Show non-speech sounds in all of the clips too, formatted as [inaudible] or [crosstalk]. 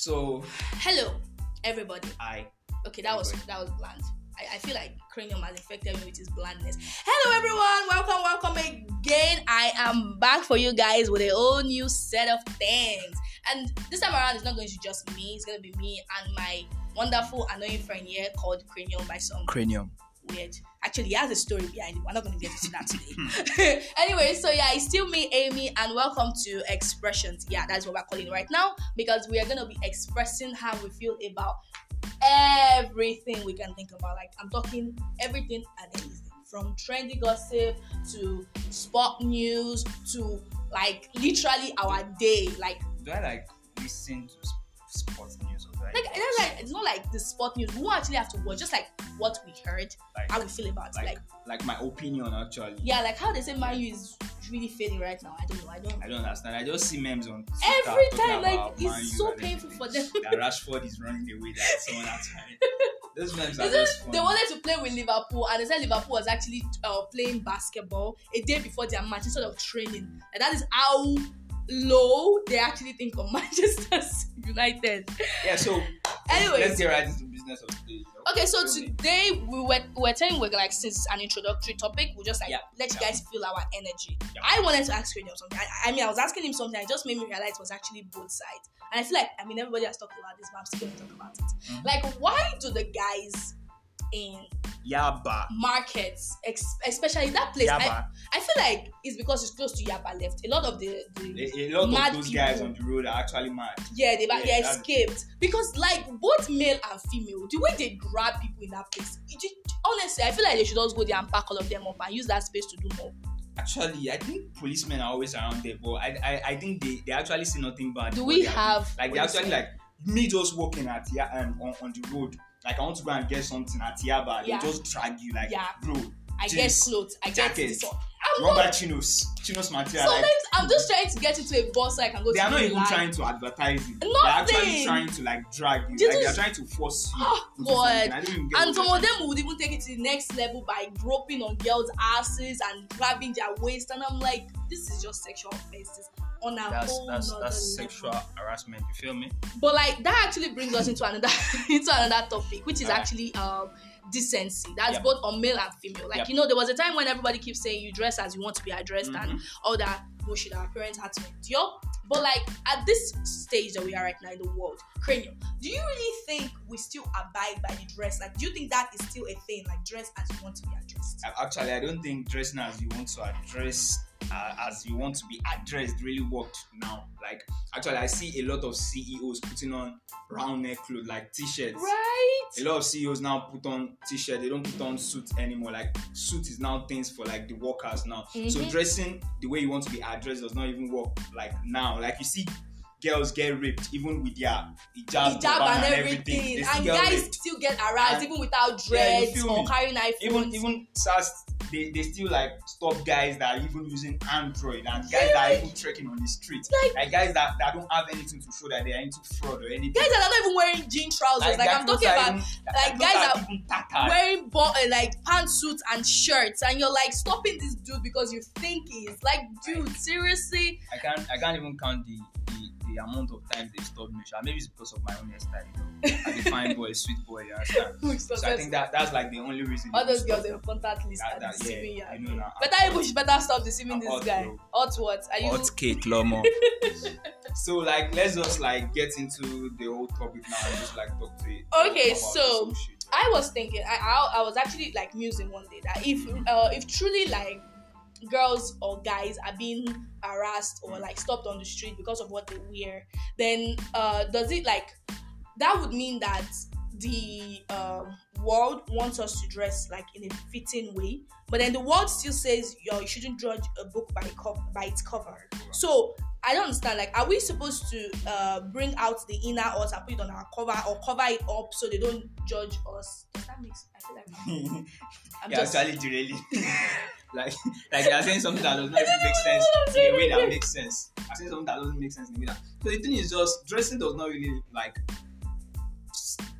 So Hello, everybody. I Okay, that was that was bland. I, I feel like cranium has infected me with its blandness. Hello, everyone. Welcome, welcome again. I am back for you guys with a whole new set of things. And this time around, it's not going to be just me. It's going to be me and my wonderful, annoying friend here called Cranium by some cranium. Weird. Actually, he has a story behind it. We're not going to get into that today. Hmm. [laughs] anyway, so yeah, it's still me, Amy, and welcome to Expressions. Yeah, that's what we're calling right now because we are going to be expressing how we feel about everything we can think about. Like, I'm talking everything and anything from trendy gossip to sport news to like literally our day. Like, Do I like listen to sports news or do I like it's, not like it's not like the sport news. We won't actually have to watch, just like what we heard, like, how we feel about it. like, Like, like my opinion actually? yeah, like how they say Man U is really failing right now. I don't know. I don't. I don't understand. I just see memes on Twitter Every time, like, it's so painful for them. [laughs] that Rashford is running away like someone outside. [laughs] Those memes are just it, fun. they wanted to play with Liverpool, and they said Liverpool was actually uh, playing basketball a day before their match instead of training. And that is how low they actually think of [laughs] Manchester United. yeah. So anyway, let's get right into business of you know. Okay, so today we were we were telling we're like since it's an introductory topic, we just like Yeah, let you guys feel our energy. Yeah. I wanted to ask Radium something. I, I mean, I was asking him something. It just made me realize it was actually both sides. And I feel like I mean everybody has talked about this, but I'm still going to talk about it. Mhm. Like, why do the guys in Yaba. markets, especially that place, I, Yaba. I feel like it's because it's close to Yaba left. A lot of the, the A, a lot of those guys on the road are actually mad. yeah, they, Yeah, they escaped because like both male and female, the way they grab people in that place, it, ju- honestly, I feel like they should just go there and pack all of them up and use that space to do more. Actually, I think policemen are always around there, but I I, I think they, they actually see nothing bad. Do we what they are have like they actually like me just walking at yeah um, on, on the road. Like I want to go and get something at Yaba, Yeah. they just drag you like Yeah. bro. I get jeans, clothes, I get jacket, this. one. I'm Rubber not, chinos, chinos material. sometimes Like, I'm just trying to get into a bus so I can go they to are not even trying to advertise. They're Nothing. actually trying to like drag you. They like they're just- trying to force you. Oh, God. get And some they're of them would even take it to the next level by groping on girls' asses and grabbing their waist. And I'm like, this is just sexual offenses on a That's whole that's that's level. sexual harassment. You feel me? But like that actually brings us into another [laughs] into another topic, which is Alright. actually um decency. That's Yep. both on male and female. Like Yep. you know, there was a time when everybody keeps saying you dress as you want to be addressed and Mhm. all that bullshit our parents had to endure. But like at this stage that we are right now in the world, cranium, do you really think we still abide by the dress? Like, do you think that is still a thing? Like, dress as you want to be addressed? Actually, I don't think dressing as you want to address uh, as you want to be addressed really worked now. Like, actually, I see a lot of CEOs putting on round neck clothes like t-shirts. Right? A lot of CEOs now put on t-shirt. They don't put on suits anymore. Like suit is now things for like the workers now. So Mhm. dressing the way you want to be addressed does not even work like now. Like you see girls get raped even with their hijab, Hijab turban and everything, still and guys raped. still get aroused And- even without Yeah, dreads feel or carrying iPhones. even even SARS they, they still like stop guys that are even using Android and guys that are even trekking on the street. Like- Like, guys that, that don't have anything to show that they are into fraud or anything. guys that are not even wearing jean trousers. Like, their I'm talking about even- like, guys are wearing bo- uh, like pantsuits and shirts, and you're like stopping this dude because you think he's like, dude, seriously. I can't I can't even count the, the, the amount of times they stopped me. Sha. Maybe it's because of my own hairstyle, you know. I'm a fine boy, sweet boy, you understand? [laughs] So I think that that's like the only reason. all they those girls stopped in contact list That- are that- deceiving yeah, you. I know now. Better you should better stop deceiving I'm this guy. bro. Hot what? Are you? Hot cake, Lomo. [laughs] so like let's just like get into the whole topic now and just like talk to it. Okay, so. I was thinking, I, I, I was actually like musing one day that if uh, if truly like girls or guys are being harassed or like stopped on the street because of what they wear, then uh, does it like that would mean that the um, world wants us to dress like in a fitting way, but then the world still says yo you shouldn't judge a book by co- by its cover. So I don't understand. Like, are we supposed to uh, bring out the inner us and put it on our cover, or cover it up so they don't judge us? Does that make sense? I feel like I'm [laughs] yeah, just. actually, derailing. [laughs] like, like you are saying something that does not [laughs] make sense in a way that makes sense. I'm saying something that doesn't make sense in a way that. So the thing is just dressing does not really like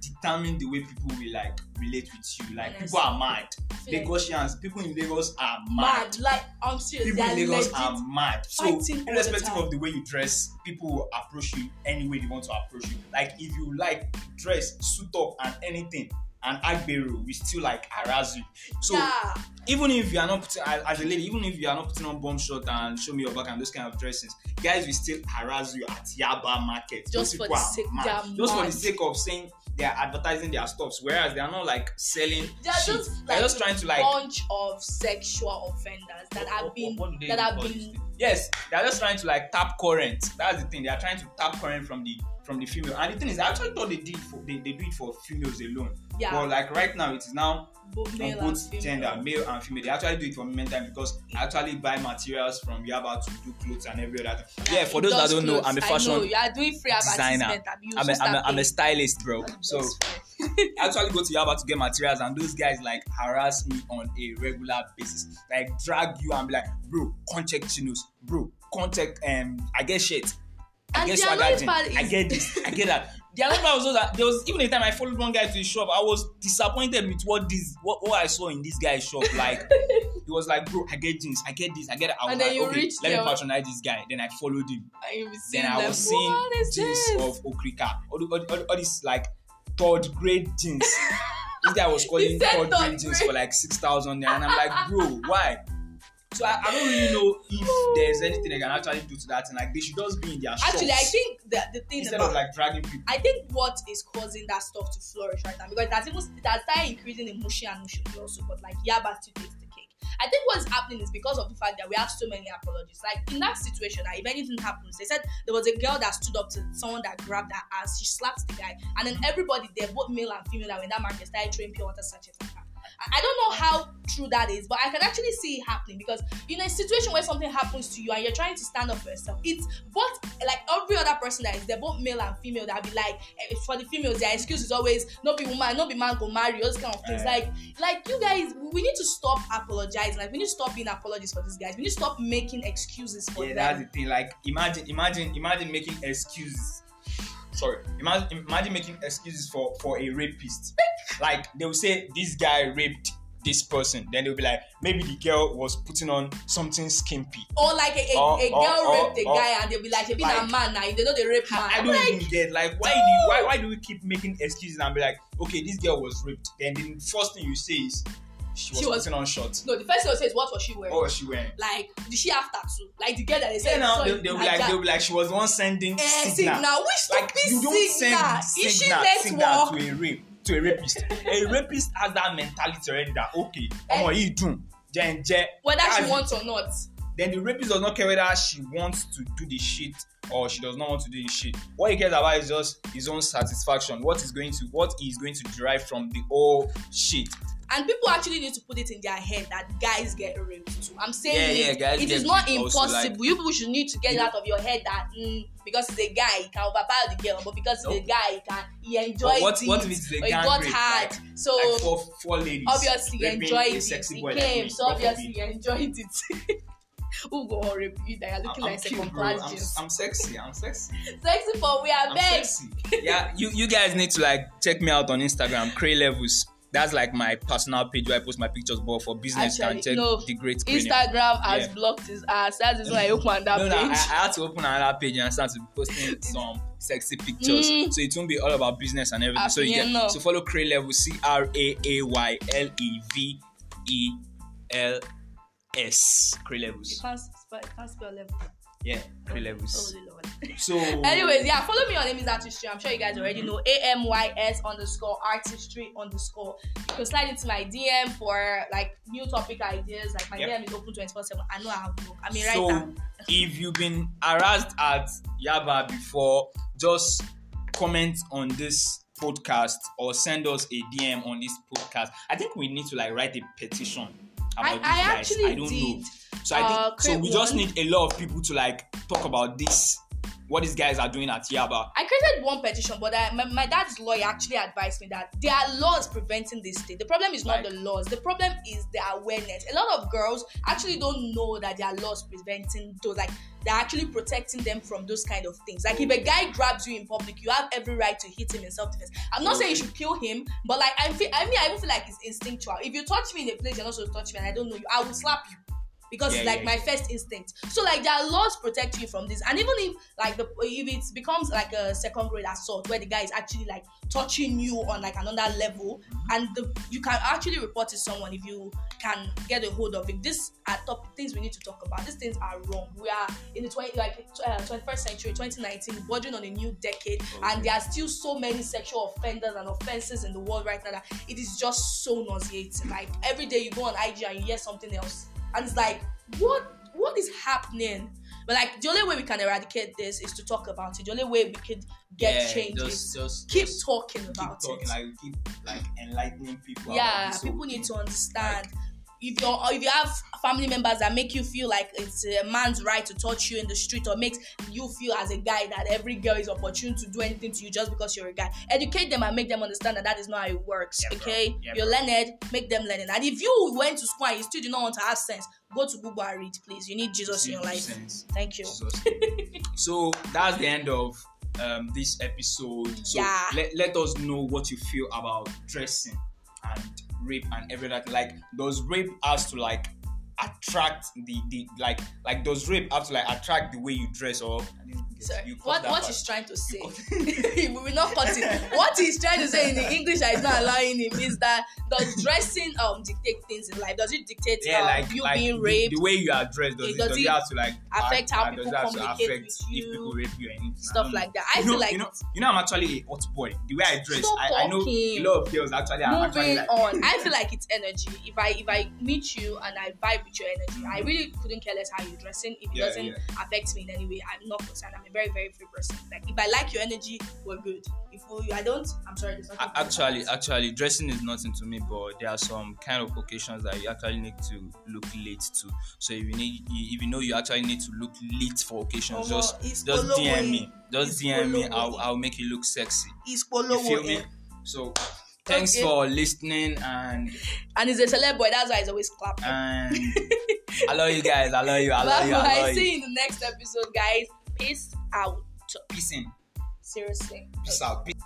determine the way people will like relate with you. Like Honestly. people are mad. Lagosians, people in Lagos are mad. mad. Like I'm serious. People in Lagos are mad. So the irrespective time. of the way you dress, people will approach you any way they want to approach you. Like if you like dress, suit up and anything and act beru, we still like harass you. So yeah. even if you are not putting as a lady, even if you are not putting on bomb shot and show me your back and those kind of dresses, guys will still harass you at Yaba Market. Just Those for the sake- mad. Just for the sake of saying they are advertising their stuffs, whereas they are not like selling They are shit. just They're like just trying to like bunch of sexual offenders that have What- been what they that have been? Yes, they are just trying to like tap current. That's the thing. They are trying to tap current from the from the female. And the thing is, I actually thought they did for they, they do it for females alone. yeah But like right now, it is now both on male and both female. gender, male and female. They actually do it for men time because I actually buy materials from Yaba to do clothes and every other thing. Yeah, for those that don't know. I'm a I know, fashion. you are doing free designer. advertisement. Abi, you I'm a, should I'm, a, start I'm a stylist, bro. So That's [laughs] fine. I actually go to Yaba to get materials, and those guys like harass me on a regular basis. Like drag you and be like, bro, contact chinos, bro, contact um, I get shit. I And get the swagger annoying gin. part I get this. I get that. The another part was also that there was even a time I followed one guy to his shop. I was disappointed with what this what, what I saw in this guy's shop. Like [laughs] he was like, bro, I get jeans, I get this, I get it. I was And then like, you okay, reached let me patronize this guy. Then I followed him. Then I was seeing jeans this? of Okrika. All, all, all, all these like third grade jeans. [laughs] this guy was calling third grade jeans for like six thousand and I'm like, bro, why? So I, I don't really know if there's anything they can actually do to that, and like they should just be in their shops Actually, I think the, the thing instead about of like dragging people. I think what is causing that stuff to flourish right now because that's even it has started increasing in Mushi and Mushi also, but like Yaba still takes the cake. I think what's happening is because of the fact that we have so many apologies. Like in that situation, that if anything happens, they said there was a girl that stood up to someone that grabbed her ass, she slapped the guy, and then everybody there, both male and female, that were in that market started throwing pure water sachets at her. I don't know how true that is, but I can actually see it happening because in a situation where something happens to you and you're trying to stand up for yourself, it's both like every other person that is there, both male and female, that be like eh, for the females, their excuse is always not be woman, not be man go marry, all those kind of things. Right. Like, like you guys, we need to stop apologizing. Like, we need to stop being apologies for these guys. We need to stop making excuses for Yeah, that's the thing. Like imagine, imagine, imagine making excuses. Sorry, imagine, imagine making excuses for for a rapist. Like they will say this guy raped this person, then they'll be like maybe the girl was putting on something skimpy. Or like a, a, Or- a girl or- raped a guy and they'll be like, "She been a man now." They know they rape man. I don't like, even get like why do you, why why do we keep making excuses and be like okay this girl was raped? Then the first thing you say is she was, She was- putting on shorts. no. The first thing I say is, "What was she wearing?" What was she wearing? Like, did she have tattoo? Like the girl that they Yeah, said. now saw they, they'll be like they'll be like she was the one sending Eh, signal. signal. Which like you don't signal? send Is she signal, signal to a rape to a rapist. a rapist has that mentality already that okay, Eh. ọmọ yìí dùn, jẹ́ jẹ́. Whether she it. wants or not. Then the rapist does not care whether she wants to do the shit or she does not want to do the shit. What he cares about is just his own satisfaction. What is going to what he is going to derive from the whole shit. And people actually need to put it in their head that guys get raped too. I'm saying Yeah, it, yeah, it not impossible. like- you people should need to get it out of your head that mm, because he's a guy, he can overpower the girl, but because he's a guy, he can he enjoyed But what- it. what if it's a he got rape, hard. like- so like four four ladies. obviously he enjoyed it. sexy He boy came, me, so obviously he enjoyed it. [laughs] Who go on you that you're looking I'm, like I'm second class I'm. I'm sexy. I'm sexy. Sexy for we are I'm beg. sexy. yeah, you, you guys need to like check me out on Instagram, Cray Levels. That's like my personal page where I post my pictures, but for business, you can Actually, check no. the great Cranium. Instagram has Yeah. blocked his ass. That's why I opened that No, no, I, page. I had to open another page and start to be posting [laughs] some sexy pictures. Mm. So it won't be all about business and everything. So you get so follow Cray Level C R A A Y L E V E L S Cray Levels. can't spell, can't spell level. Yeah, three oh, Levels. Holy Lord. So [laughs] Anyways, yeah, follow me on Amy's Artistry. I'm sure you guys already know A M Y S underscore artistry underscore. You can slide into my DM for like new topic ideas. Like my Yep. DM is open 24 7. I know I have book. I mean, right so now. [laughs] if you've been harassed at Yaba before, just comment on this podcast or send us a DM on this podcast. I think we need to like write a petition about I, these I guys. actually I don't did. know. So I think uh, so. We just need a lot of people to like talk about this what these guys are doing at Yaba. I created one petition, but I, my, my dad's lawyer actually advised me that there are laws preventing this thing. The problem is not Like- the laws. The problem is the awareness. A lot of girls actually don't know that there are laws preventing those. Like they're actually protecting them from those kind of things. Like if a guy grabs you in public, you have every right to hit him in self-defense. I'm not saying you should kill him, but like I feel, I mean, I even feel like it's instinctual. If you touch me in a place you're not supposed to touch me, and I don't know you, I will slap you. Because Yeah, it's like yeah, my yeah. first instinct. So like there are laws protecting you from this, and even if like the if it becomes like a second grade assault where the guy is actually like touching you on like another level, and the you can actually report to someone if you can get a hold of it. These are top things we need to talk about. These things are wrong. We are in the 20 like uh, 21st century, 2019, bordering on a new decade, and there are still so many sexual offenders and offenses in the world right now that it is just so nauseating. Like every day you go on IG and you hear something else, and it's like, what what is happening? But like the only way we can eradicate this is to talk about it. The only way we could get Yeah, change just, is just keep just talking keep about talking, it. like keep like enlightening people. yeah, about this whole people need to understand. If you if you have family members that make you feel like it's a man's right to touch you in the street or makes you feel as a guy that every girl is opportune to do anything to you just because you're a guy. Educate them and make them understand that that is not how it works Yeah, okay? Yeah, you're learned make them learning and if you went to school and you still do not want to have sense go to google and read please. You need jesus in your life. Sense. thank you. [laughs] So that's the end of um, this episode. So Yeah. let, let us know what you feel about dressing and rape and everything. Like does rape has to like attract the the like like does rape have to like attract the way you dress or Sorry, what what part. he's trying to say. [laughs] we will not cut it. What he's trying to say in the english that is not allowing him is that does dressing um dictate things in life? Does it dictate yeah, um, like, you like being raped? the way you are dressed does, It- does does it it have to like affect how people communicate affect with if you? people rape you I stuff like that. I you feel know, like you know, you know, I'm actually a hot boy. The way I dress, I, I know a lot of girls actually are actually like, on. I [laughs] feel like it's energy. If i if i meet you and i vibe with your energy i really couldn't care less how you're dressing. If it Yeah, doesn't yeah. affect me in any way i'm not concerned. I'm a very very free person like if i like your energy we're good if we, i don't i'm sorry Actually, actually, dressing is nothing to me, but there are some kind of occasions that you actually need to look late to. So if you need, if you know you actually need to look late for occasions, just just DM way. Eh. me, just It's DM me. I'll. Eh. I'll make you look sexy. it's You feel me? Eh. So thanks Okay. for listening and and he's a celeb boy that's why he's always clapping and [laughs] I love you guys. I love you. I love you. I Bye. love See you. you in the next episode, guys. Peace out. Peace in. Seriously. Peace out. Peace.